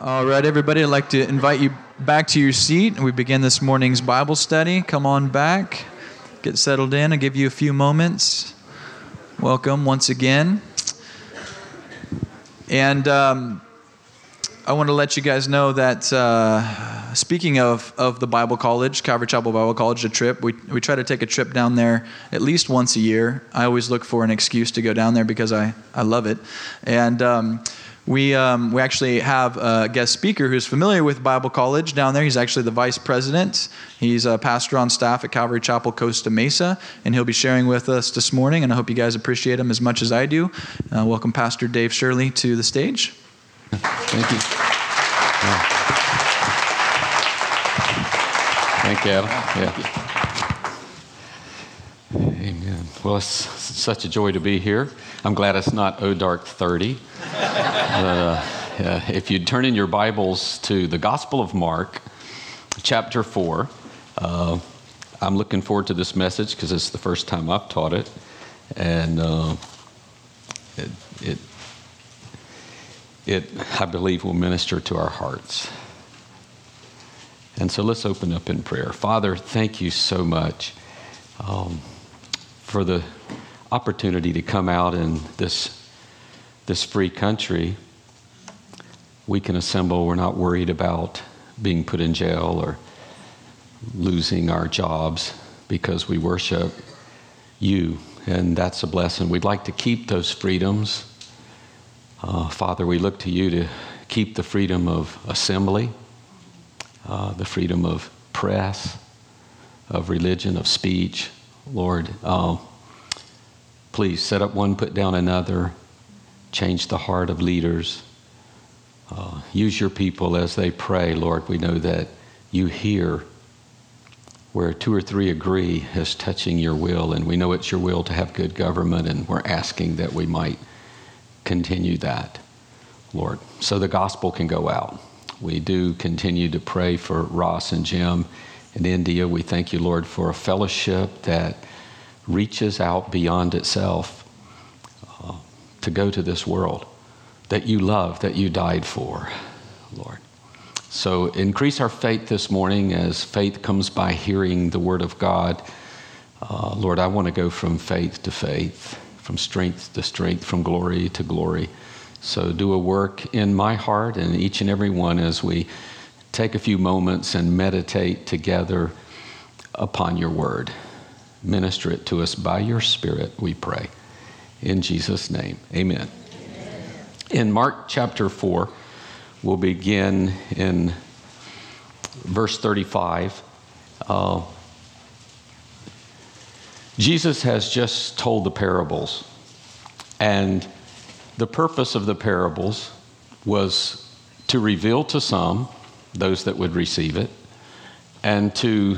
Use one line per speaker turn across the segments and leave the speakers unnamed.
All right, everybody, I'd like to invite you back to your seat. We begin this morning's Bible study. Come on back, get settled in. I'll give you a few moments. Welcome once again. And um, I want to let you guys know that uh, speaking of, of the Bible College, Calvary Chapel Bible College, a trip, we, we try to take a trip down there at least once a year. I always look for an excuse to go down there because I, I love it. And um, we, um, we actually have a guest speaker who's familiar with Bible College down there. He's actually the vice president. He's a pastor on staff at Calvary Chapel Costa Mesa, and he'll be sharing with us this morning. And I hope you guys appreciate him as much as I do. Uh, welcome, Pastor Dave Shirley, to the stage.
Thank you. Thank you, Adam. Yeah. Amen. Well, it's such a joy to be here. I'm glad it's not O Dark 30. uh, if you'd turn in your Bibles to the Gospel of Mark, chapter 4, uh, I'm looking forward to this message because it's the first time I've taught it. And uh, it, it, it, I believe, will minister to our hearts. And so let's open up in prayer. Father, thank you so much um, for the opportunity to come out in this, this free country. We can assemble. We're not worried about being put in jail or losing our jobs because we worship you. And that's a blessing. We'd like to keep those freedoms. Uh, Father, we look to you to keep the freedom of assembly, uh, the freedom of press, of religion, of speech. Lord, uh, Please set up one, put down another, change the heart of leaders. Uh, use your people as they pray, Lord. We know that you hear where two or three agree as touching your will, and we know it's your will to have good government, and we're asking that we might continue that, Lord, so the gospel can go out. We do continue to pray for Ross and Jim in India. We thank you, Lord, for a fellowship that reaches out beyond itself uh, to go to this world that you love, that you died for, Lord. So increase our faith this morning as faith comes by hearing the word of God. Uh, Lord, I want to go from faith to faith, from strength to strength, from glory to glory. So do a work in my heart and each and every one as we take a few moments and meditate together upon your word. Minister it to us by your Spirit, we pray. In Jesus' name, amen. amen. In Mark chapter 4, we'll begin in verse 35. Uh, Jesus has just told the parables, and the purpose of the parables was to reveal to some, those that would receive it, and to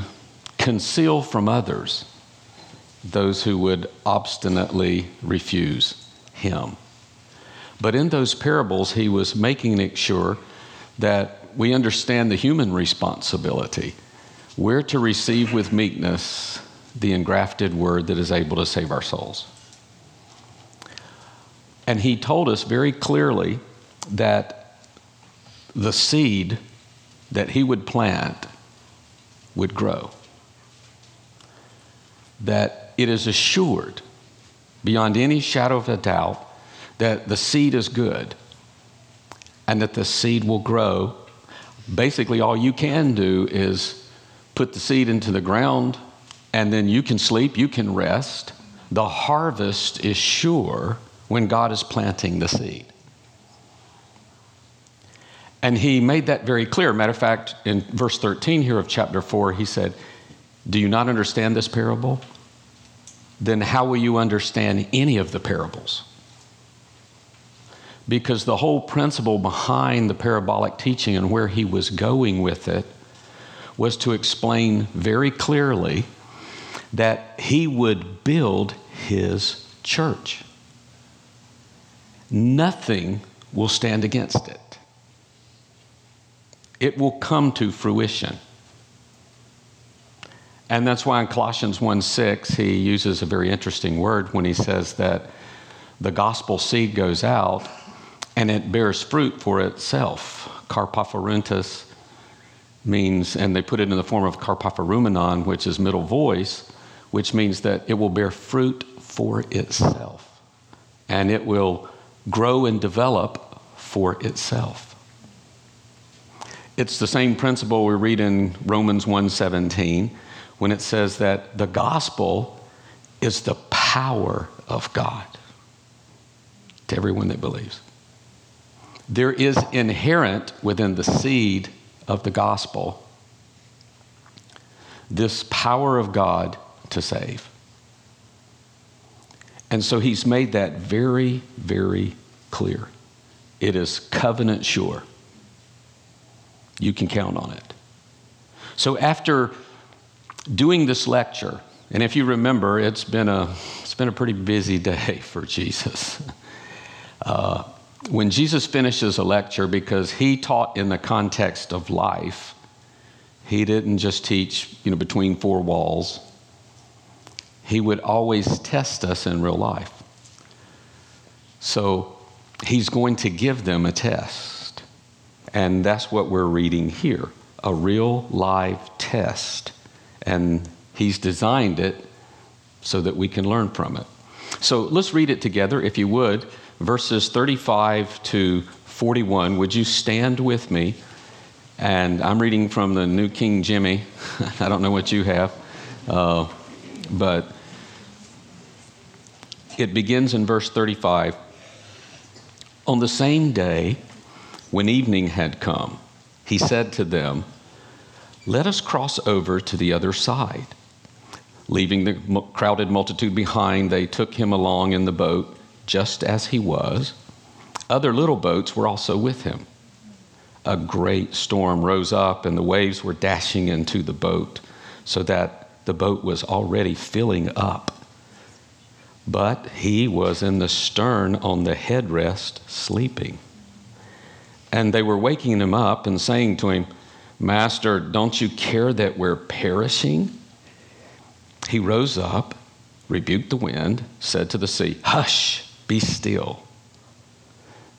conceal from others those who would obstinately refuse him. But in those parables, he was making it sure that we understand the human responsibility. We're to receive with meekness the engrafted word that is able to save our souls. And he told us very clearly that the seed that he would plant would grow. That it is assured beyond any shadow of a doubt that the seed is good and that the seed will grow. Basically, all you can do is put the seed into the ground and then you can sleep, you can rest. The harvest is sure when God is planting the seed. And he made that very clear. Matter of fact, in verse 13 here of chapter 4, he said, Do you not understand this parable? Then how will you understand any of the parables? Because the whole principle behind the parabolic teaching and where he was going with it was to explain very clearly that he would build his church. Nothing will stand against it, it will come to fruition. And that's why in Colossians 1 6, he uses a very interesting word when he says that the gospel seed goes out and it bears fruit for itself. carpophorentus means, and they put it in the form of carpophorumenon, which is middle voice, which means that it will bear fruit for itself and it will grow and develop for itself. It's the same principle we read in Romans 1:17 when it says that the gospel is the power of God to everyone that believes. There is inherent within the seed of the gospel this power of God to save. And so he's made that very, very clear. It is covenant sure. You can count on it. So after doing this lecture, and if you remember, it's been a, it's been a pretty busy day for Jesus. Uh, when Jesus finishes a lecture, because he taught in the context of life, he didn't just teach, you know, between four walls. He would always test us in real life. So he's going to give them a test. And that's what we're reading here a real live test. And he's designed it so that we can learn from it. So let's read it together, if you would verses 35 to 41. Would you stand with me? And I'm reading from the New King Jimmy. I don't know what you have, uh, but it begins in verse 35. On the same day, when evening had come, he said to them, Let us cross over to the other side. Leaving the crowded multitude behind, they took him along in the boat just as he was. Other little boats were also with him. A great storm rose up, and the waves were dashing into the boat, so that the boat was already filling up. But he was in the stern on the headrest, sleeping. And they were waking him up and saying to him, Master, don't you care that we're perishing? He rose up, rebuked the wind, said to the sea, Hush! Be still.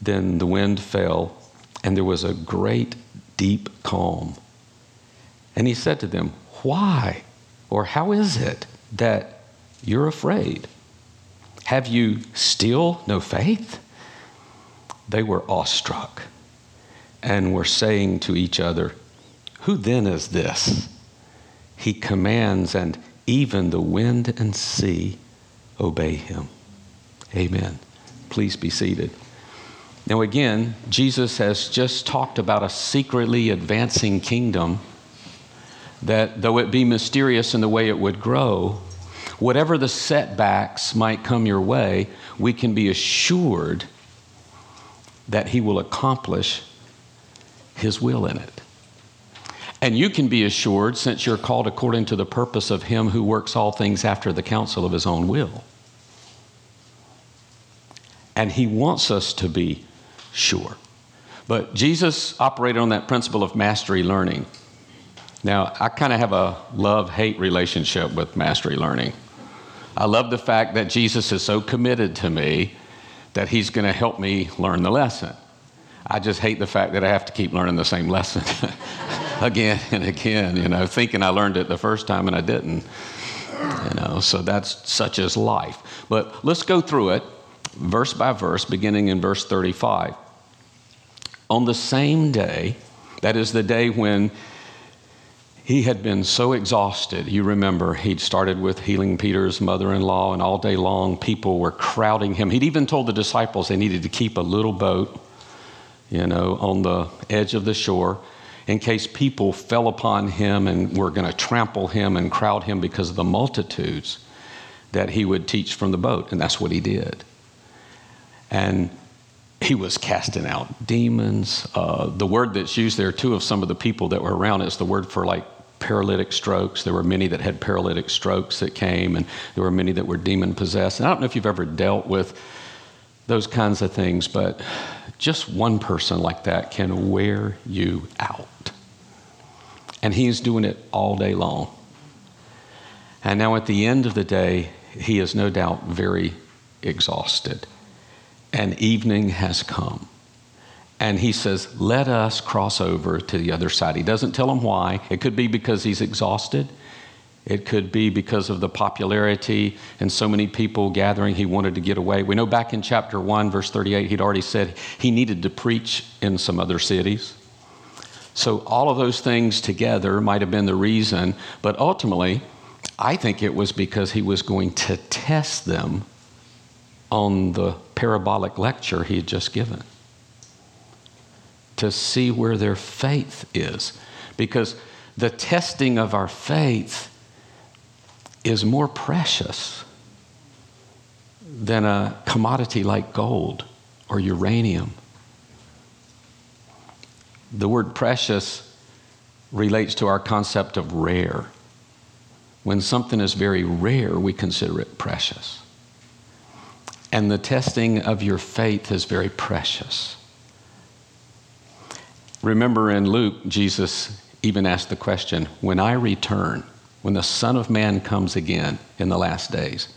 Then the wind fell, and there was a great deep calm. And he said to them, Why? Or how is it that you're afraid? Have you still no faith? They were awestruck and were saying to each other, Who then is this? He commands, and even the wind and sea obey him. Amen. Please be seated. Now, again, Jesus has just talked about a secretly advancing kingdom that, though it be mysterious in the way it would grow, whatever the setbacks might come your way, we can be assured that He will accomplish His will in it. And you can be assured, since you're called according to the purpose of Him who works all things after the counsel of His own will. And he wants us to be sure. But Jesus operated on that principle of mastery learning. Now, I kind of have a love hate relationship with mastery learning. I love the fact that Jesus is so committed to me that he's going to help me learn the lesson. I just hate the fact that I have to keep learning the same lesson again and again, you know, thinking I learned it the first time and I didn't. You know, so that's such as life. But let's go through it verse by verse, beginning in verse 35. On the same day, that is the day when he had been so exhausted. You remember, he'd started with healing Peter's mother in law, and all day long people were crowding him. He'd even told the disciples they needed to keep a little boat, you know, on the edge of the shore in case people fell upon him and were going to trample him and crowd him because of the multitudes that he would teach from the boat. And that's what he did and he was casting out demons. Uh, the word that's used there, too, of some of the people that were around is the word for like paralytic strokes. There were many that had paralytic strokes that came, and there were many that were demon possessed. And I don't know if you've ever dealt with those kinds of things, but just one person like that can wear you out. And he's doing it all day long. And now at the end of the day, he is no doubt very exhausted and evening has come. and he says, Let us cross over to the other side. He doesn't tell him why. It could be because he's exhausted. It could be because of the popularity and so many people gathering, he wanted to get away. We know back in chapter 1, verse 38, he'd already said he needed to preach in some other cities. So, all of those things together might have been the reason, but ultimately, I think it was because he was going to test them on the parabolic lecture he had just given to see where their faith is. Because the testing of our faith is more precious than a commodity like gold or uranium. The word precious relates to our concept of rare. When something is very rare, we consider it precious. And the testing of your faith is very precious. Remember in Luke, Jesus even asked the question when I return, when the Son of Man comes again in the last days,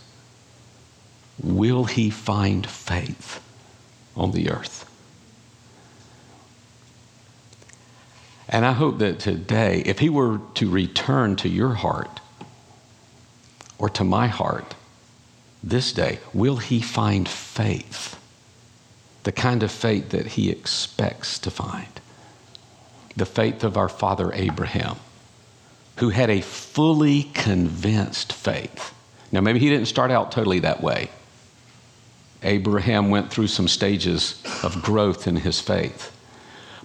will he find faith on the earth? And I hope that today, if he were to return to your heart or to my heart this day, will he find faith? The kind of faith that he expects to find the faith of our father Abraham, who had a fully convinced faith. Now, maybe he didn't start out totally that way. Abraham went through some stages of growth in his faith.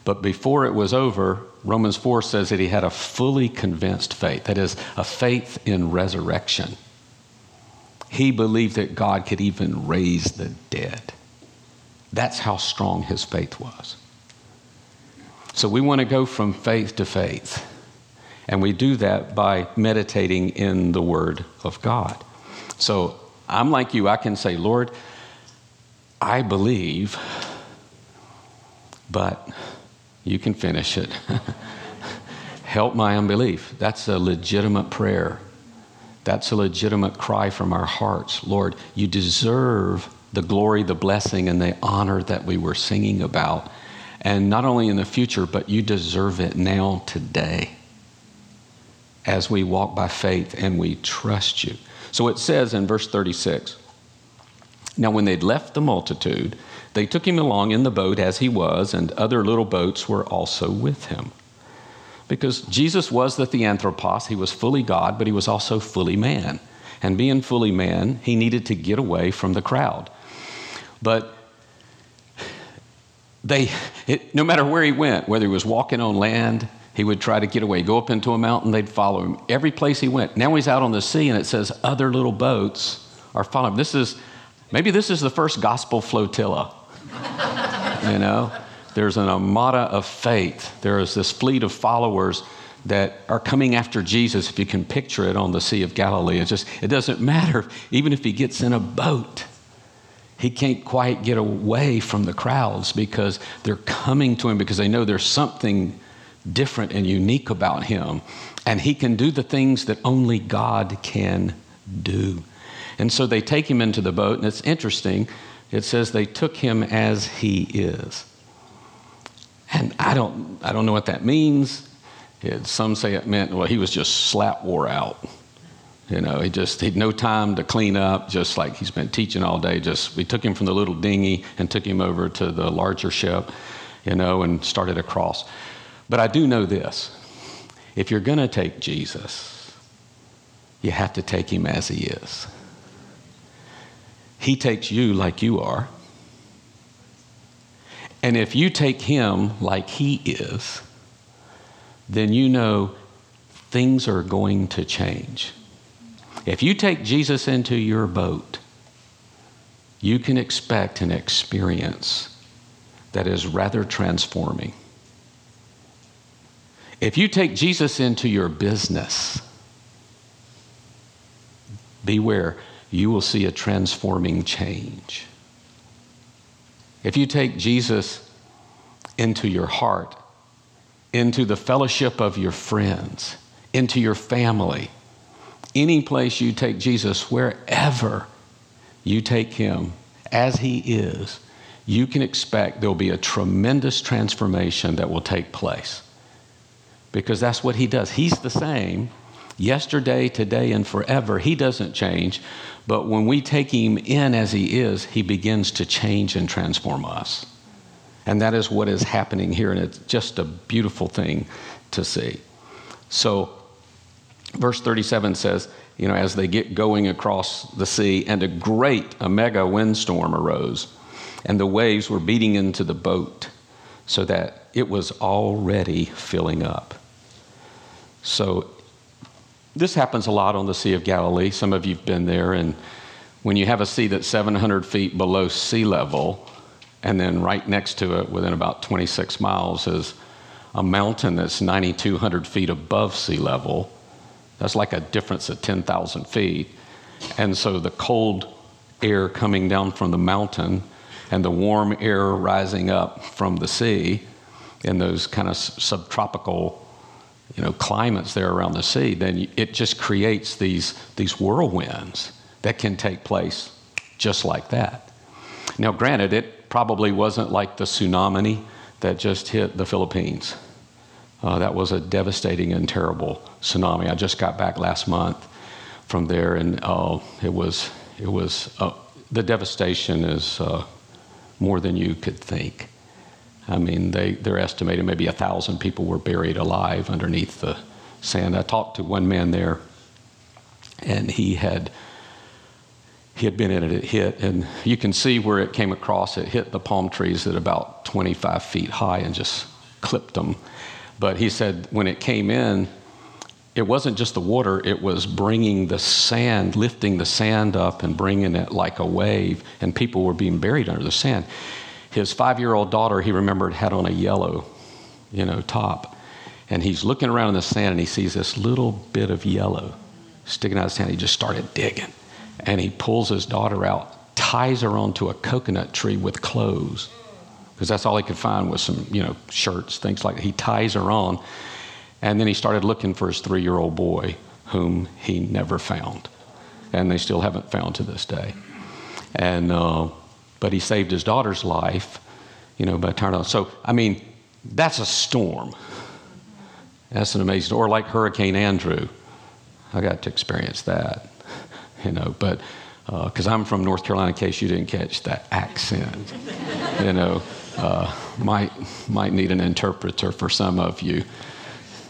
But before it was over, Romans 4 says that he had a fully convinced faith, that is, a faith in resurrection. He believed that God could even raise the dead. That's how strong his faith was. So we want to go from faith to faith. And we do that by meditating in the Word of God. So I'm like you, I can say, Lord, I believe, but you can finish it. Help my unbelief. That's a legitimate prayer. That's a legitimate cry from our hearts. Lord, you deserve the glory, the blessing, and the honor that we were singing about and not only in the future, but you deserve it now, today, as we walk by faith and we trust you. So it says in verse 36 Now, when they'd left the multitude, they took him along in the boat as he was, and other little boats were also with him. Because Jesus was the theanthropos, he was fully God, but he was also fully man. And being fully man, he needed to get away from the crowd. But they, it, no matter where he went, whether he was walking on land, he would try to get away. Go up into a mountain, they'd follow him. Every place he went. Now he's out on the sea, and it says other little boats are following him. This is, maybe this is the first gospel flotilla. you know, there's an armada of faith. There is this fleet of followers that are coming after Jesus, if you can picture it on the Sea of Galilee. It just, it doesn't matter, even if he gets in a boat he can't quite get away from the crowds because they're coming to him because they know there's something different and unique about him. And he can do the things that only God can do. And so they take him into the boat, and it's interesting. It says they took him as he is. And I don't, I don't know what that means. It, some say it meant, well, he was just slap wore out. You know, he just he had no time to clean up, just like he's been teaching all day. Just we took him from the little dinghy and took him over to the larger ship, you know, and started across. But I do know this: if you're going to take Jesus, you have to take him as he is. He takes you like you are. And if you take him like he is, then you know things are going to change. If you take Jesus into your boat, you can expect an experience that is rather transforming. If you take Jesus into your business, beware, you will see a transforming change. If you take Jesus into your heart, into the fellowship of your friends, into your family, any place you take Jesus, wherever you take him as he is, you can expect there'll be a tremendous transformation that will take place. Because that's what he does. He's the same yesterday, today, and forever. He doesn't change. But when we take him in as he is, he begins to change and transform us. And that is what is happening here. And it's just a beautiful thing to see. So, verse 37 says, you know, as they get going across the sea, and a great, a mega windstorm arose, and the waves were beating into the boat so that it was already filling up. So, this happens a lot on the Sea of Galilee. Some of you've been there, and when you have a sea that's 700 feet below sea level, and then right next to it, within about 26 miles, is a mountain that's 9,200 feet above sea level that's like a difference of 10,000 feet. And so the cold air coming down from the mountain and the warm air rising up from the sea in those kind of subtropical you know, climates there around the sea, then it just creates these, these whirlwinds that can take place just like that. Now, granted, it probably wasn't like the tsunami that just hit the Philippines. Uh, that was a devastating and terrible tsunami. I just got back last month from there, and uh, it was it was uh, the devastation is uh, more than you could think. I mean, they they're estimated maybe a thousand people were buried alive underneath the sand. I talked to one man there, and he had he had been in it. It hit, and you can see where it came across. It hit the palm trees at about 25 feet high and just clipped them but he said when it came in, it wasn't just the water, it was bringing the sand, lifting the sand up and bringing it like a wave, and people were being buried under the sand. His five year old daughter, he remembered, had on a yellow, you know, top. And he's looking around in the sand and he sees this little bit of yellow sticking out of his hand. He just started digging. And he pulls his daughter out, ties her onto a coconut tree with clothes because that's all he could find was some, you know, shirts, things like that. He ties her on, and then he started looking for his three-year-old boy, whom he never found, and they still haven't found to this day. And uh, but he saved his daughter's life, you know, by turning on. So I mean, that's a storm. That's an amazing, or like Hurricane Andrew. I got to experience that, you know, but because uh, I'm from North Carolina, in case you didn't catch that accent, you know uh, might might need an interpreter for some of you.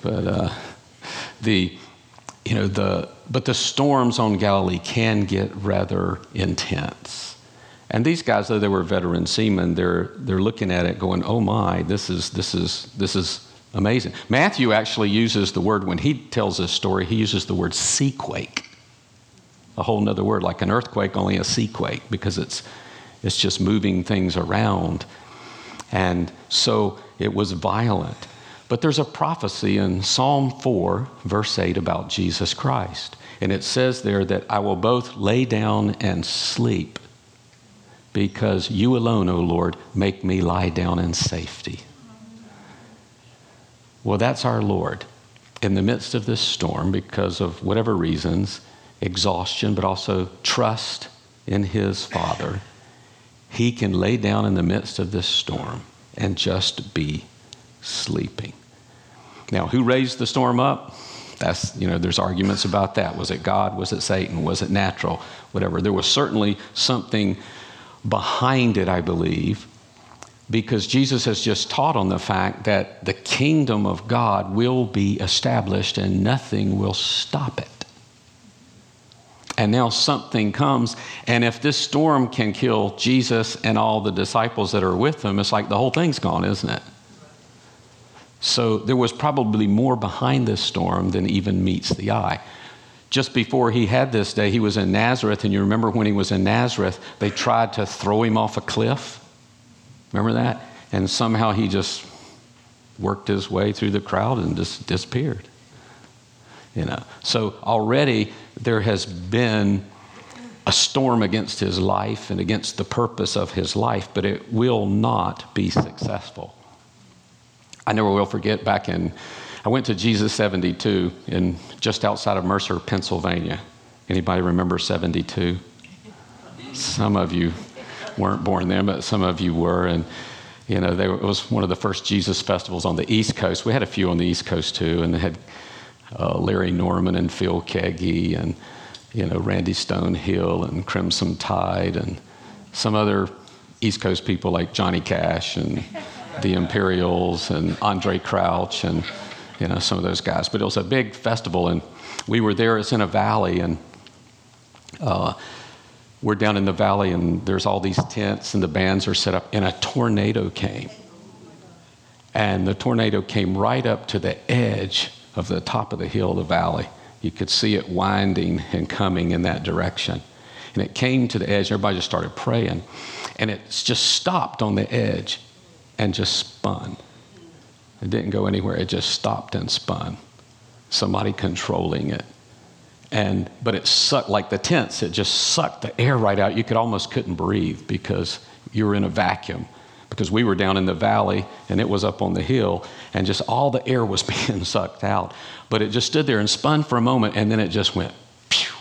But uh, the you know the but the storms on Galilee can get rather intense. And these guys, though they were veteran seamen, they're they're looking at it going, "Oh my, this is this is this is amazing." Matthew actually uses the word when he tells this story. He uses the word seaquake, a whole other word like an earthquake, only a seaquake because it's it's just moving things around. And so it was violent. But there's a prophecy in Psalm 4, verse 8, about Jesus Christ. And it says there that I will both lay down and sleep because you alone, O Lord, make me lie down in safety. Well, that's our Lord. In the midst of this storm, because of whatever reasons, exhaustion, but also trust in his Father he can lay down in the midst of this storm and just be sleeping. Now, who raised the storm up? That's, you know, there's arguments about that. Was it God? Was it Satan? Was it natural? Whatever. There was certainly something behind it, I believe, because Jesus has just taught on the fact that the kingdom of God will be established and nothing will stop it and now something comes. And if this storm can kill Jesus and all the disciples that are with him, it's like the whole thing's gone, isn't it? So there was probably more behind this storm than even meets the eye. Just before he had this day, he was in Nazareth, and you remember when he was in Nazareth, they tried to throw him off a cliff. Remember that? And somehow he just worked his way through the crowd and just disappeared. You know, so already there has been a storm against his life and against the purpose of his life, but it will not be successful. I never will forget back in, I went to Jesus 72 in just outside of Mercer, Pennsylvania. Anybody remember 72? Some of you weren't born then, but some of you were. And, you know, were, it was one of the first Jesus festivals on the East Coast. We had a few on the East Coast too, and they had uh, Larry Norman and Phil Keaggy and, you know, Randy Stonehill and Crimson Tide and some other East Coast people like Johnny Cash and the Imperials and Andre Crouch and, you know, some of those guys. But it was a big festival, and we were there. It's in a valley, and uh, we're down in the valley, and there's all these tents, and the bands are set up, and a tornado came. And the tornado came right up to the edge of the top of the hill, of the valley. You could see it winding and coming in that direction. And it came to the edge, everybody just started praying. And it just stopped on the edge and just spun. It didn't go anywhere, it just stopped and spun. Somebody controlling it. And but it sucked like the tents, it just sucked the air right out. You could almost couldn't breathe because you were in a vacuum. Because we were down in the valley and it was up on the hill, and just all the air was being sucked out. But it just stood there and spun for a moment, and then it just went pew,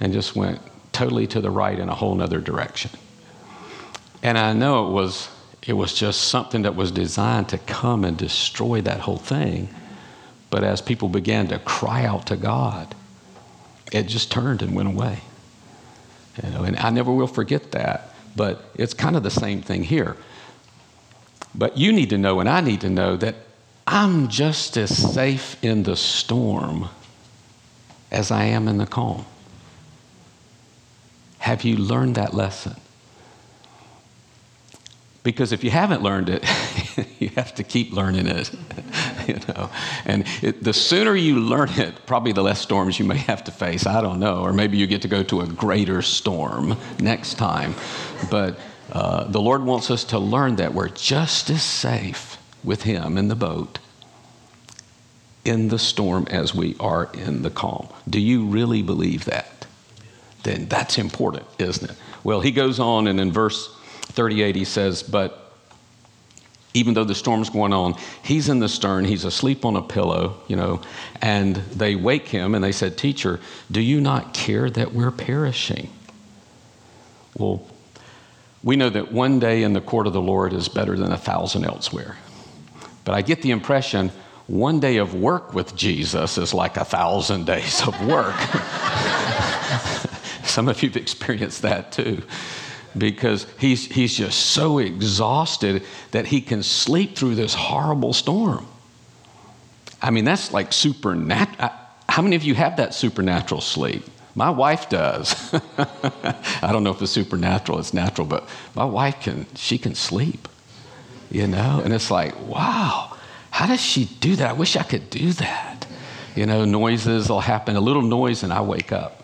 and just went totally to the right in a whole nother direction. And I know it was it was just something that was designed to come and destroy that whole thing. But as people began to cry out to God, it just turned and went away. You know, and I never will forget that. But it's kind of the same thing here. But you need to know, and I need to know, that I'm just as safe in the storm as I am in the calm. Have you learned that lesson? Because if you haven't learned it, you have to keep learning it. you know, and it, the sooner you learn it, probably the less storms you may have to face. I don't know, or maybe you get to go to a greater storm next time. But uh, the Lord wants us to learn that we're just as safe with Him in the boat in the storm as we are in the calm. Do you really believe that? Then that's important, isn't it? Well, he goes on, and in verse 38, he says, But even though the storm's going on, he's in the stern, he's asleep on a pillow, you know, and they wake him and they said, Teacher, do you not care that we're perishing? Well, we know that one day in the court of the Lord is better than a thousand elsewhere. But I get the impression one day of work with Jesus is like a thousand days of work. Some of you've experienced that too because he's, he's just so exhausted that he can sleep through this horrible storm. I mean, that's like supernatural. How many of you have that supernatural sleep? My wife does. I don't know if it's supernatural, it's natural, but my wife can, she can sleep, you know? And it's like, wow, how does she do that? I wish I could do that. You know, noises will happen, a little noise, and I wake up,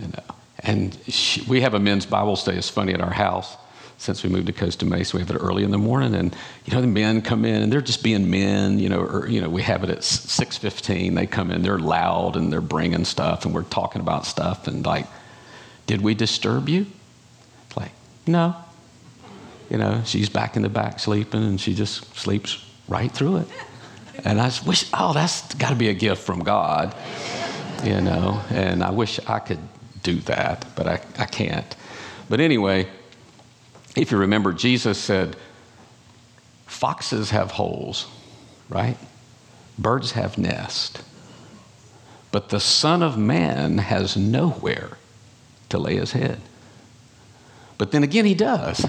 you know? And she, we have a men's Bible study. It's funny at our house since we moved to Costa Mesa. We have it early in the morning, and you know the men come in and they're just being men. You know, or you know we have it at six fifteen. They come in, they're loud and they're bringing stuff, and we're talking about stuff. And like, did we disturb you? It's like, no. You know, she's back in the back sleeping, and she just sleeps right through it. And I wish, oh, that's got to be a gift from God. You know, and I wish I could do that, but I, I can't. But anyway, if you remember, Jesus said, Foxes have holes, right? Birds have nests. But the Son of Man has nowhere to lay his head. But then again, he does.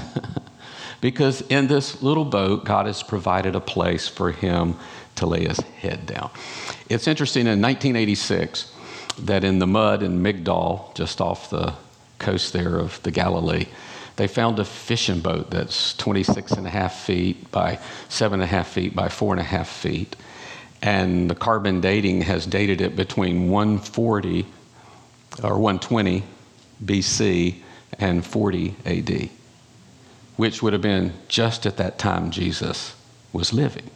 because in this little boat, God has provided a place for him to lay his head down. It's interesting, in 1986, that in the mud in Migdal, just off the coast there of the Galilee, they found a fishing boat that's 26 and a half feet by seven and a half feet by four and a half feet. And the carbon dating has dated it between 140 or 120 BC and 40 AD, which would have been just at that time Jesus was living.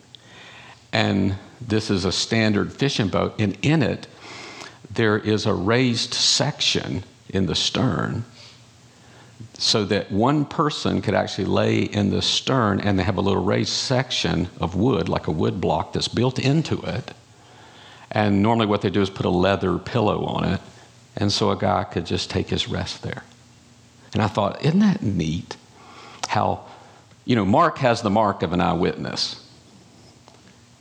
And this is a standard fishing boat, and in it, there is a raised section in the stern so that one person could actually lay in the stern and they have a little raised section of wood, like a wood block that's built into it. And normally, what they do is put a leather pillow on it, and so a guy could just take his rest there. And I thought, isn't that neat? How, you know, Mark has the mark of an eyewitness.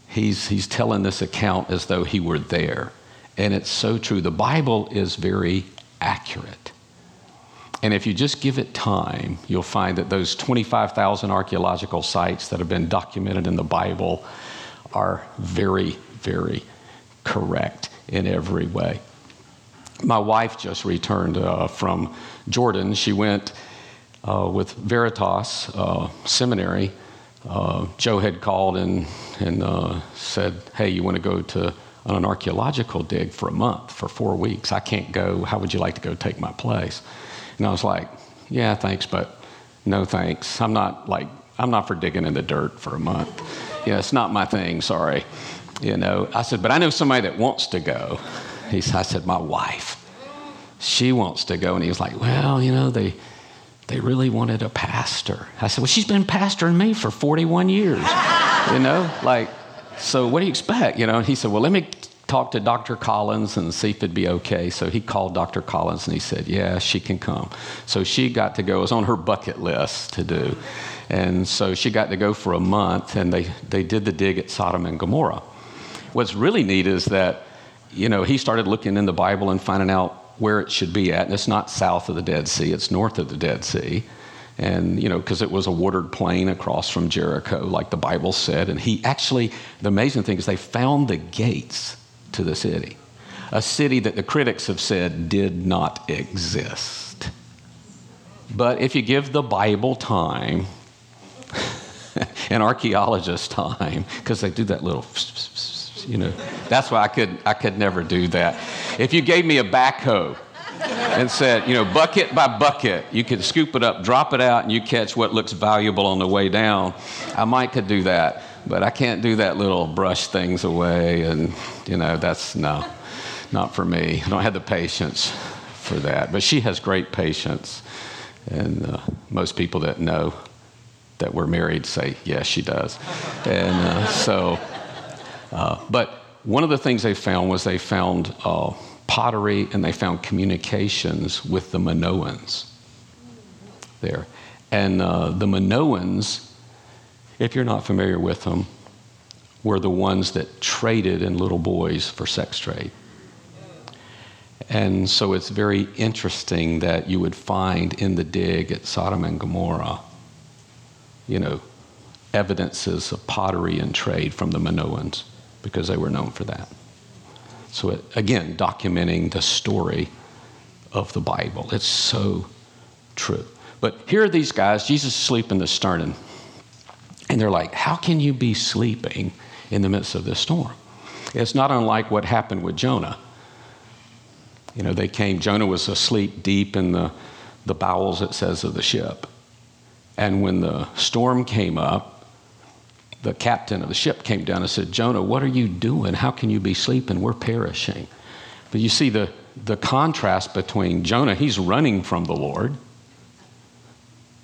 He's, he's telling this account as though he were there. And it's so true. The Bible is very accurate. And if you just give it time, you'll find that those 25,000 archaeological sites that have been documented in the Bible are very, very correct in every way. My wife just returned uh, from Jordan. She went uh, with Veritas uh, Seminary. Uh, Joe had called and, and uh, said, Hey, you want to go to on an archaeological dig for a month, for four weeks? I can't go. How would you like to go take my place? And I was like, Yeah, thanks, but no thanks. I'm not like, I'm not for digging in the dirt for a month. Yeah, it's not my thing, sorry. You know, I said, But I know somebody that wants to go. He, I said, My wife. She wants to go. And he was like, Well, you know, they they really wanted a pastor. I said, Well, she's been pastoring me for 41 years. you know, like, so what do you expect? You know, and he said, Well, let me talk to Dr. Collins and see if it'd be okay. So he called Dr. Collins and he said, Yeah, she can come. So she got to go. It was on her bucket list to do. And so she got to go for a month and they, they did the dig at Sodom and Gomorrah. What's really neat is that, you know, he started looking in the Bible and finding out where it should be at. And it's not south of the Dead Sea, it's north of the Dead Sea. And, you know, because it was a watered plain across from Jericho, like the Bible said. And he actually, the amazing thing is they found the gates to the city, a city that the critics have said did not exist. But if you give the Bible time, and archaeologists time, because they do that little, you know, that's why I could, I could never do that. If you gave me a backhoe and said, you know, bucket by bucket, you could scoop it up, drop it out, and you catch what looks valuable on the way down, I might could do that. But I can't do that little brush things away, and, you know, that's no, not for me. I don't have the patience for that. But she has great patience. And uh, most people that know that we're married say, yes, she does. And uh, so, uh, but one of the things they found was they found uh, pottery and they found communications with the Minoans there. And uh, the Minoans, if you're not familiar with them, were the ones that traded in little boys for sex trade. And so it's very interesting that you would find in the dig at Sodom and Gomorrah, you know, evidences of pottery and trade from the Minoans because they were known for that. So, it, again, documenting the story of the Bible. It's so true. But here are these guys, Jesus is asleep in the stern, and they're like, How can you be sleeping in the midst of this storm? It's not unlike what happened with Jonah. You know, they came, Jonah was asleep deep in the, the bowels, it says, of the ship. And when the storm came up, the captain of the ship came down and said, Jonah, what are you doing? How can you be sleeping? We're perishing. But you see the, the contrast between Jonah, he's running from the Lord,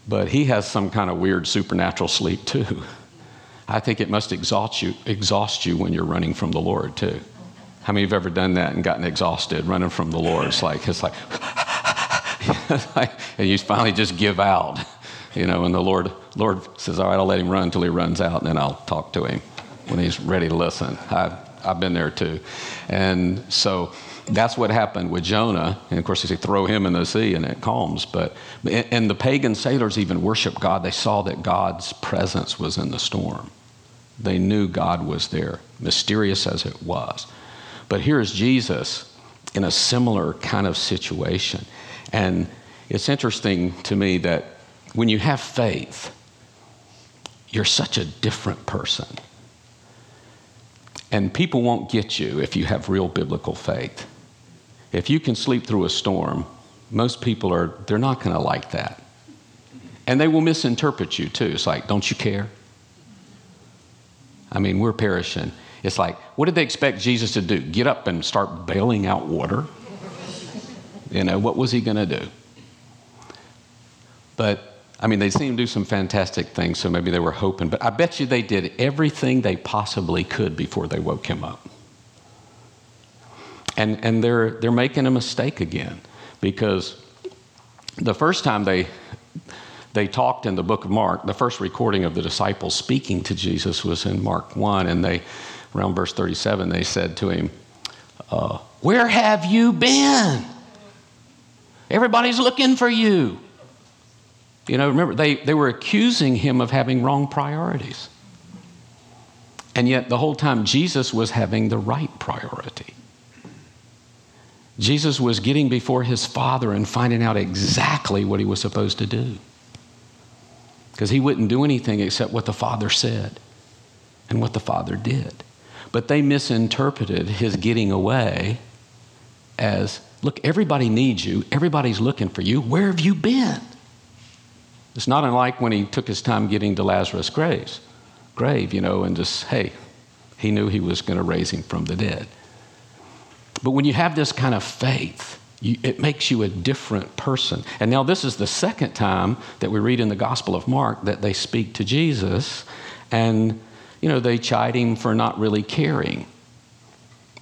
but he has some kind of weird supernatural sleep too. I think it must exhaust you, exhaust you when you're running from the Lord too. How many of you have ever done that and gotten exhausted running from the Lord? It's like, it's like, and you finally just give out you know, and the Lord, Lord says, all right, I'll let him run until he runs out, and then I'll talk to him when he's ready to listen. I've, I've been there too. And so that's what happened with Jonah. And of course, they say, throw him in the sea and it calms. But, and the pagan sailors even worshiped God. They saw that God's presence was in the storm. They knew God was there, mysterious as it was. But here's Jesus in a similar kind of situation. And it's interesting to me that when you have faith, you're such a different person. And people won't get you if you have real biblical faith. If you can sleep through a storm, most people are, they're not going to like that. And they will misinterpret you too. It's like, don't you care? I mean, we're perishing. It's like, what did they expect Jesus to do? Get up and start bailing out water? You know, what was he going to do? But I mean, they seemed to do some fantastic things, so maybe they were hoping, but I bet you they did everything they possibly could before they woke him up. And, and they're, they're making a mistake again because the first time they they talked in the book of Mark, the first recording of the disciples speaking to Jesus was in Mark 1, and they, around verse 37, they said to him, uh, Where have you been? Everybody's looking for you. You know, remember, they, they were accusing him of having wrong priorities. And yet, the whole time, Jesus was having the right priority. Jesus was getting before his Father and finding out exactly what he was supposed to do. Because he wouldn't do anything except what the Father said and what the Father did. But they misinterpreted his getting away as look, everybody needs you, everybody's looking for you. Where have you been? It's not unlike when he took his time getting to Lazarus' grave, grave, you know, and just, hey, he knew he was going to raise him from the dead. But when you have this kind of faith, you, it makes you a different person. And now, this is the second time that we read in the Gospel of Mark that they speak to Jesus, and, you know, they chide him for not really caring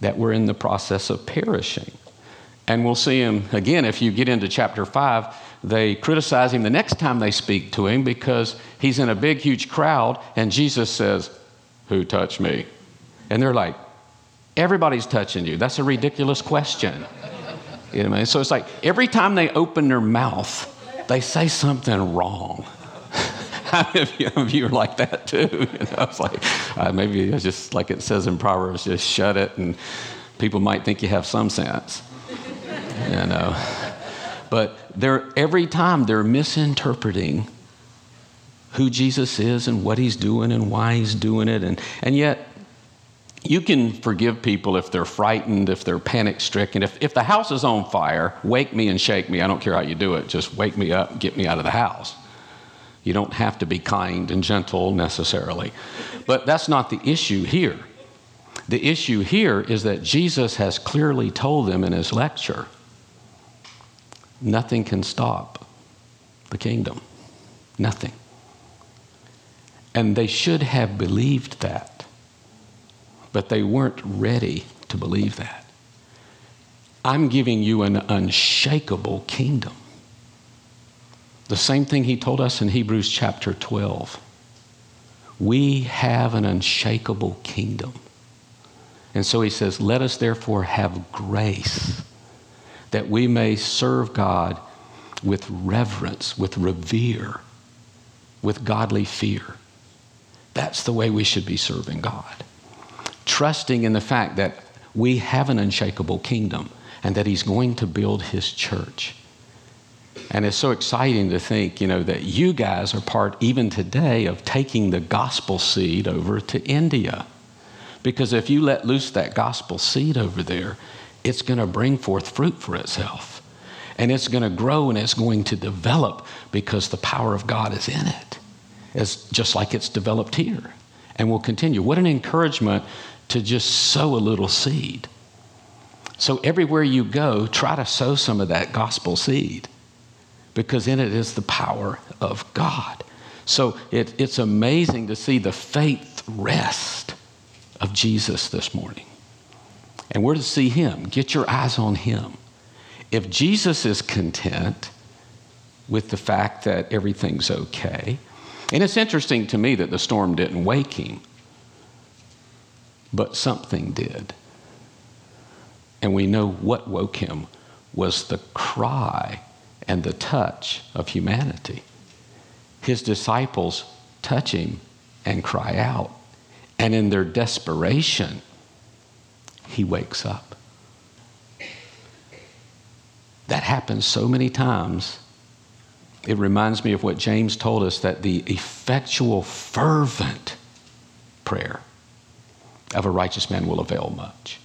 that we're in the process of perishing. And we'll see him again if you get into chapter 5. They criticize him the next time they speak to him because he's in a big, huge crowd, and Jesus says, Who touched me? And they're like, Everybody's touching you. That's a ridiculous question. You know what I mean? So it's like every time they open their mouth, they say something wrong. How many of you are like that too? You know, it's like uh, maybe it's just like it says in Proverbs, just shut it, and people might think you have some sense. You know, but they're every time they're misinterpreting who Jesus is and what he's doing and why he's doing it, and and yet you can forgive people if they're frightened, if they're panic stricken. If, if the house is on fire, wake me and shake me. I don't care how you do it. Just wake me up, get me out of the house. You don't have to be kind and gentle necessarily. But that's not the issue here. The issue here is that Jesus has clearly told them in his lecture nothing can stop the kingdom. Nothing. And they should have believed that but they weren't ready to believe that. I'm giving you an unshakable kingdom. The same thing he told us in Hebrews chapter 12. We have an unshakable kingdom. And so he says, Let us therefore have grace that we may serve God with reverence, with revere, with godly fear. That's the way we should be serving God trusting in the fact that we have an unshakable kingdom and that he's going to build his church. And it's so exciting to think, you know, that you guys are part, even today, of taking the gospel seed over to India. Because if you let loose that gospel seed over there, it's going to bring forth fruit for itself. And it's going to grow and it's going to develop because the power of God is in it. It's just like it's developed here and will continue. What an encouragement to just sow a little seed. So everywhere you go, try to sow some of that gospel seed because in it is the power of God. So it, it's amazing to see the faith rest of Jesus this morning. And we're to see him. Get your eyes on him. If Jesus is content with the fact that everything's okay, and it's interesting to me that the storm didn't wake him. But something did. And we know what woke him was the cry and the touch of humanity. His disciples touch him and cry out. And in their desperation, he wakes up. That happens so many times. It reminds me of what James told us that the effectual, fervent prayer of a righteous man will avail much.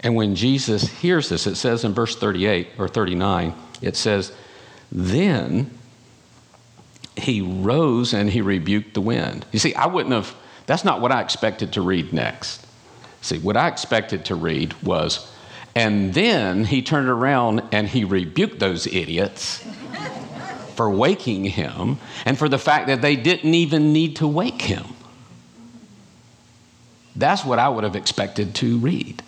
And when Jesus hears this, it says in verse 38 or 39, it says, Then he rose and he rebuked the wind. You see, I wouldn't have, that's not what I expected to read next. See, what I expected to read was, and then he turned around and he rebuked those idiots for waking him and for the fact that they didn't even need to wake him. That's what I would have expected to read.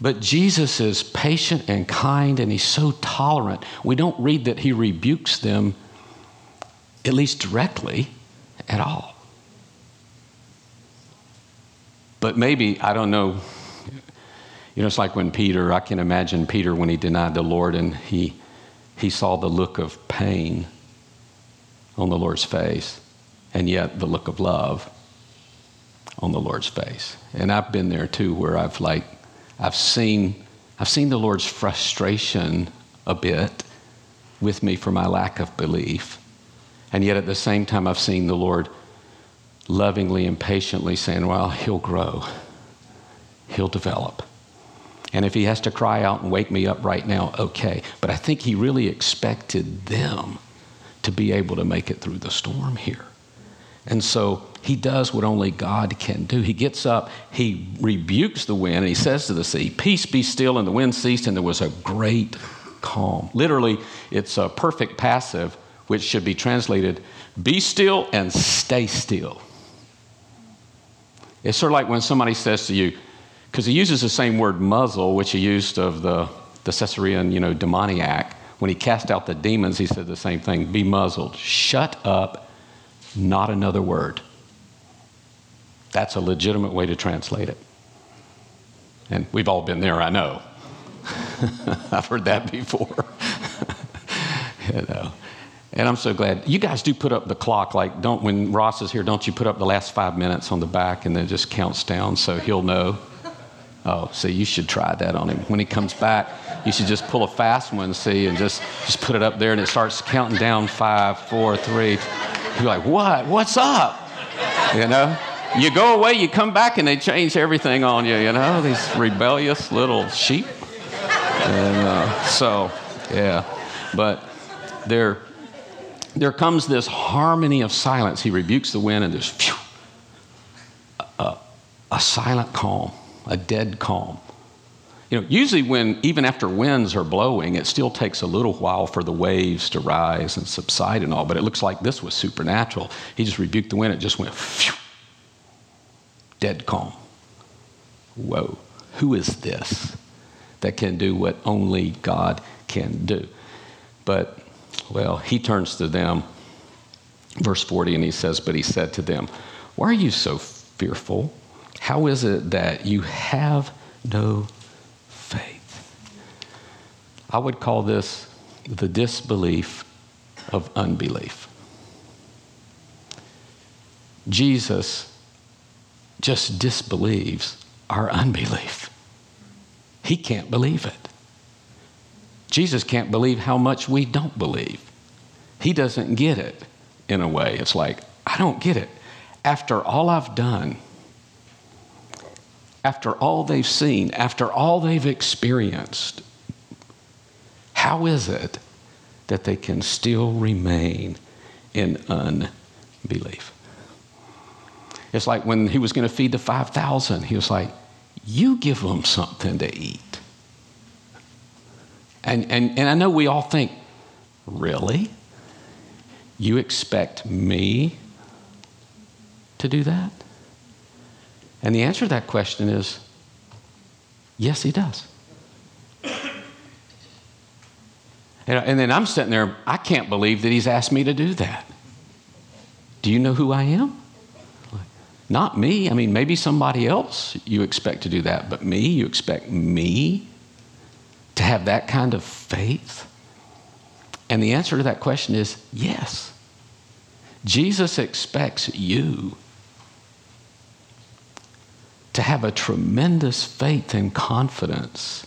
But Jesus is patient and kind and he's so tolerant. We don't read that he rebukes them, at least directly, at all. But maybe, I don't know, you know, it's like when Peter, I can imagine Peter when he denied the Lord and he, he saw the look of pain on the Lord's face, and yet the look of love on the Lord's face. And I've been there too, where I've like, I've seen, I've seen the Lord's frustration a bit with me for my lack of belief. And yet at the same time, I've seen the Lord lovingly and patiently saying, Well, he'll grow, he'll develop. And if he has to cry out and wake me up right now, okay. But I think he really expected them to be able to make it through the storm here. And so he does what only God can do. He gets up, he rebukes the wind, and he says to the sea, Peace be still. And the wind ceased, and there was a great calm. Literally, it's a perfect passive, which should be translated, Be still and stay still. It's sort of like when somebody says to you, because he uses the same word muzzle, which he used of the, the Caesarean, you know, demoniac. When he cast out the demons, he said the same thing be muzzled, shut up, not another word. That's a legitimate way to translate it. And we've all been there, I know. I've heard that before. you know. And I'm so glad. You guys do put up the clock, like, don't, when Ross is here, don't you put up the last five minutes on the back and then just counts down so he'll know? Oh, see, you should try that on him. When he comes back, you should just pull a fast one, see, and just, just put it up there and it starts counting down five, four, three. You're like, what? What's up? You know? You go away, you come back, and they change everything on you, you know, these rebellious little sheep. And uh, so, yeah. But there, there comes this harmony of silence. He rebukes the wind, and there's phew, a, a silent calm, a dead calm. You know, usually when, even after winds are blowing, it still takes a little while for the waves to rise and subside and all, but it looks like this was supernatural. He just rebuked the wind, it just went phew, dead calm. Whoa, who is this that can do what only God can do? But, well, he turns to them, verse 40, and he says, But he said to them, Why are you so fearful? How is it that you have no faith? I would call this the disbelief of unbelief. Jesus just disbelieves our unbelief. He can't believe it. Jesus can't believe how much we don't believe. He doesn't get it in a way. It's like, I don't get it. After all I've done, after all they've seen, after all they've experienced, how is it that they can still remain in unbelief? It's like when he was going to feed the 5,000, he was like, You give them something to eat. And, and, and I know we all think, Really? You expect me to do that? And the answer to that question is yes, he does. And, and then I'm sitting there, I can't believe that he's asked me to do that. Do you know who I am? Not me. I mean, maybe somebody else you expect to do that, but me, you expect me to have that kind of faith? And the answer to that question is yes. Jesus expects you to have a tremendous faith and confidence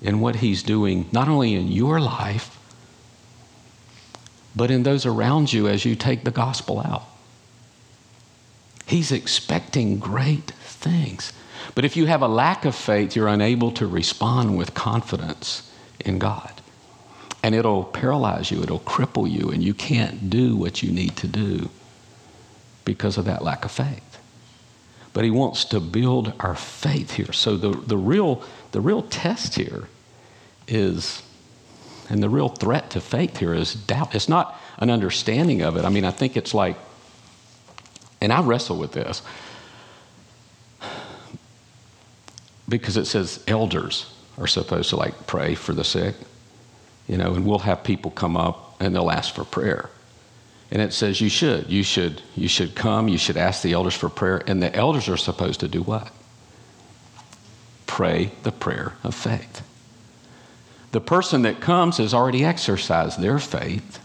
in what he's doing, not only in your life, but in those around you as you take the gospel out. He's expecting great things. But if you have a lack of faith, you're unable to respond with confidence in God. And it'll paralyze you, it'll cripple you, and you can't do what you need to do because of that lack of faith. But he wants to build our faith here. So the, the, real, the real test here is, and the real threat to faith here is doubt. It's not an understanding of it. I mean, I think it's like, and I wrestle with this because it says elders are supposed to like pray for the sick, you know, and we'll have people come up and they'll ask for prayer. And it says you should. You should you should come, you should ask the elders for prayer, and the elders are supposed to do what? Pray the prayer of faith. The person that comes has already exercised their faith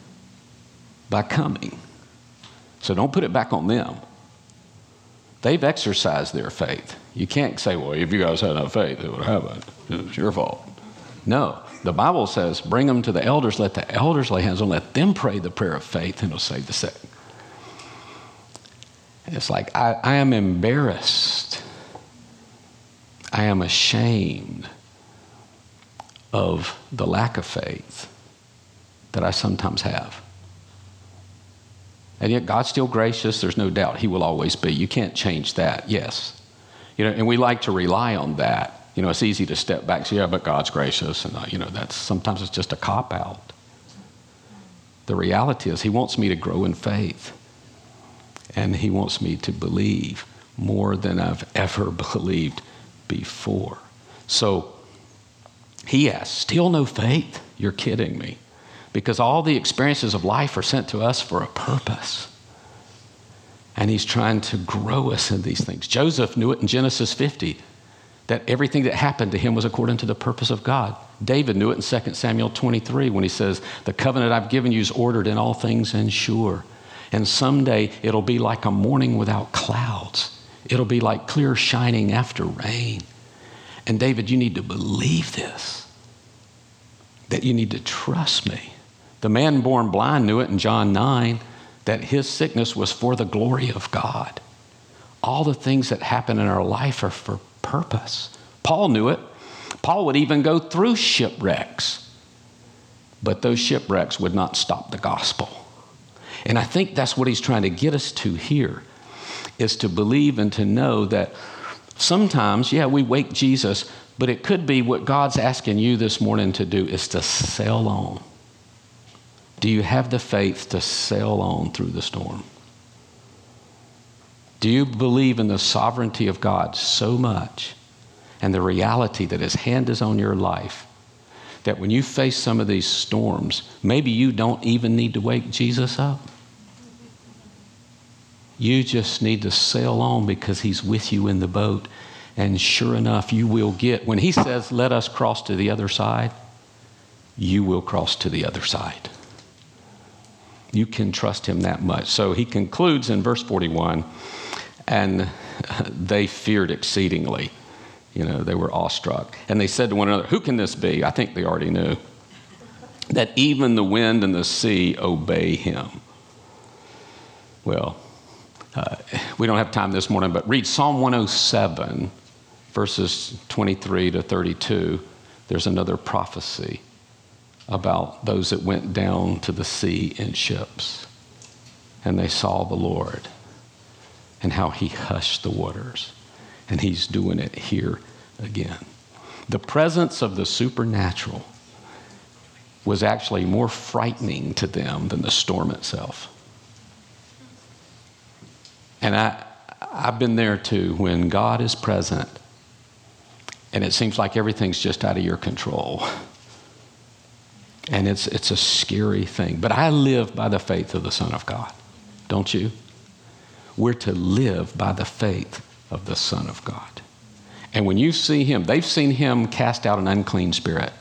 by coming. So don't put it back on them. They've exercised their faith. You can't say, well, if you guys had no faith, it would have happened. It's your fault. No. The Bible says, bring them to the elders, let the elders lay hands on, let them pray the prayer of faith, and it'll save the sick. It's like, I, I am embarrassed. I am ashamed of the lack of faith that I sometimes have. And yet God's still gracious, there's no doubt. He will always be. You can't change that, yes. You know, and we like to rely on that. You know, it's easy to step back and say, yeah, but God's gracious. And, uh, you know, that's sometimes it's just a cop out. The reality is, He wants me to grow in faith. And He wants me to believe more than I've ever believed before. So, He has still no faith? You're kidding me because all the experiences of life are sent to us for a purpose. And he's trying to grow us in these things. Joseph knew it in Genesis 50 that everything that happened to him was according to the purpose of God. David knew it in 2 Samuel 23 when he says, The covenant I've given you is ordered in all things and sure. And someday it'll be like a morning without clouds, it'll be like clear shining after rain. And David, you need to believe this, that you need to trust me. The man born blind knew it in John 9 that his sickness was for the glory of God. All the things that happen in our life are for purpose. Paul knew it. Paul would even go through shipwrecks, but those shipwrecks would not stop the gospel. And I think that's what he's trying to get us to here is to believe and to know that sometimes, yeah, we wake Jesus, but it could be what God's asking you this morning to do is to sail on do you have the faith to sail on through the storm? Do you believe in the sovereignty of God so much and the reality that His hand is on your life that when you face some of these storms, maybe you don't even need to wake Jesus up? You just need to sail on because He's with you in the boat. And sure enough, you will get, when He says, let us cross to the other side, you will cross to the other side. You can trust him that much. So he concludes in verse 41 and they feared exceedingly. You know, they were awestruck. And they said to one another, Who can this be? I think they already knew. That even the wind and the sea obey him. Well, uh, we don't have time this morning, but read Psalm 107, verses 23 to 32. There's another prophecy about those that went down to the sea in ships and they saw the Lord and how he hushed the waters. And he's doing it here again. The presence of the supernatural was actually more frightening to them than the storm itself. And I, I've been there too when God is present and it seems like everything's just out of your control. And it's, it's a scary thing. But I live by the faith of the Son of God. Don't you? We're to live by the faith of the Son of God. And when you see him, they've seen him cast out an unclean spirit.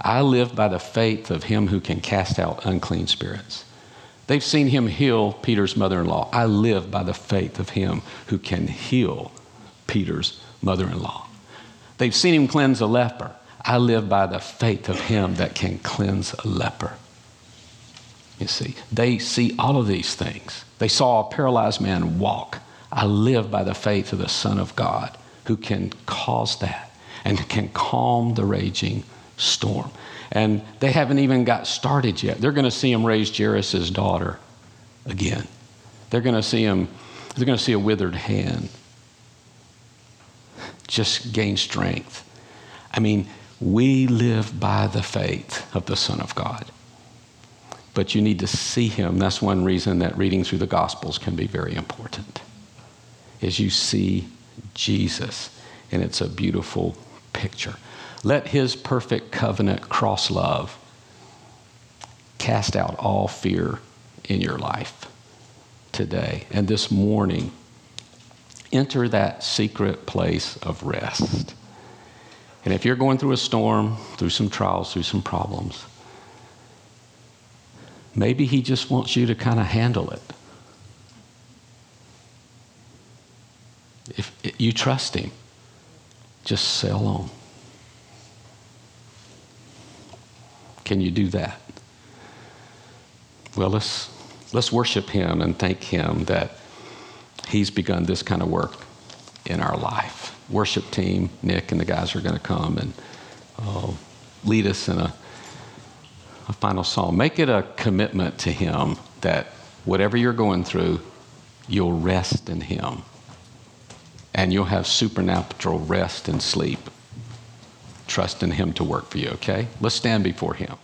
I live by the faith of him who can cast out unclean spirits. They've seen him heal Peter's mother in law. I live by the faith of him who can heal Peter's mother in law. They've seen him cleanse a leper. I live by the faith of him that can cleanse a leper. You see, they see all of these things. They saw a paralyzed man walk. I live by the faith of the Son of God who can cause that and can calm the raging storm. And they haven't even got started yet. They're going to see him raise Jairus' daughter again. They're going to see him, they're going to see a withered hand just gain strength. I mean, we live by the faith of the Son of God. But you need to see him. That's one reason that reading through the Gospels can be very important. Is you see Jesus, and it's a beautiful picture. Let his perfect covenant cross love cast out all fear in your life today. And this morning, enter that secret place of rest. And if you're going through a storm, through some trials, through some problems, maybe he just wants you to kind of handle it. If you trust him, just sail on. Can you do that? Well, let's, let's worship him and thank him that he's begun this kind of work in our life. Worship team, Nick and the guys are going to come and uh, lead us in a, a final song. Make it a commitment to him that whatever you're going through, you'll rest in him and you'll have supernatural rest and sleep. Trust in him to work for you, okay? Let's stand before him.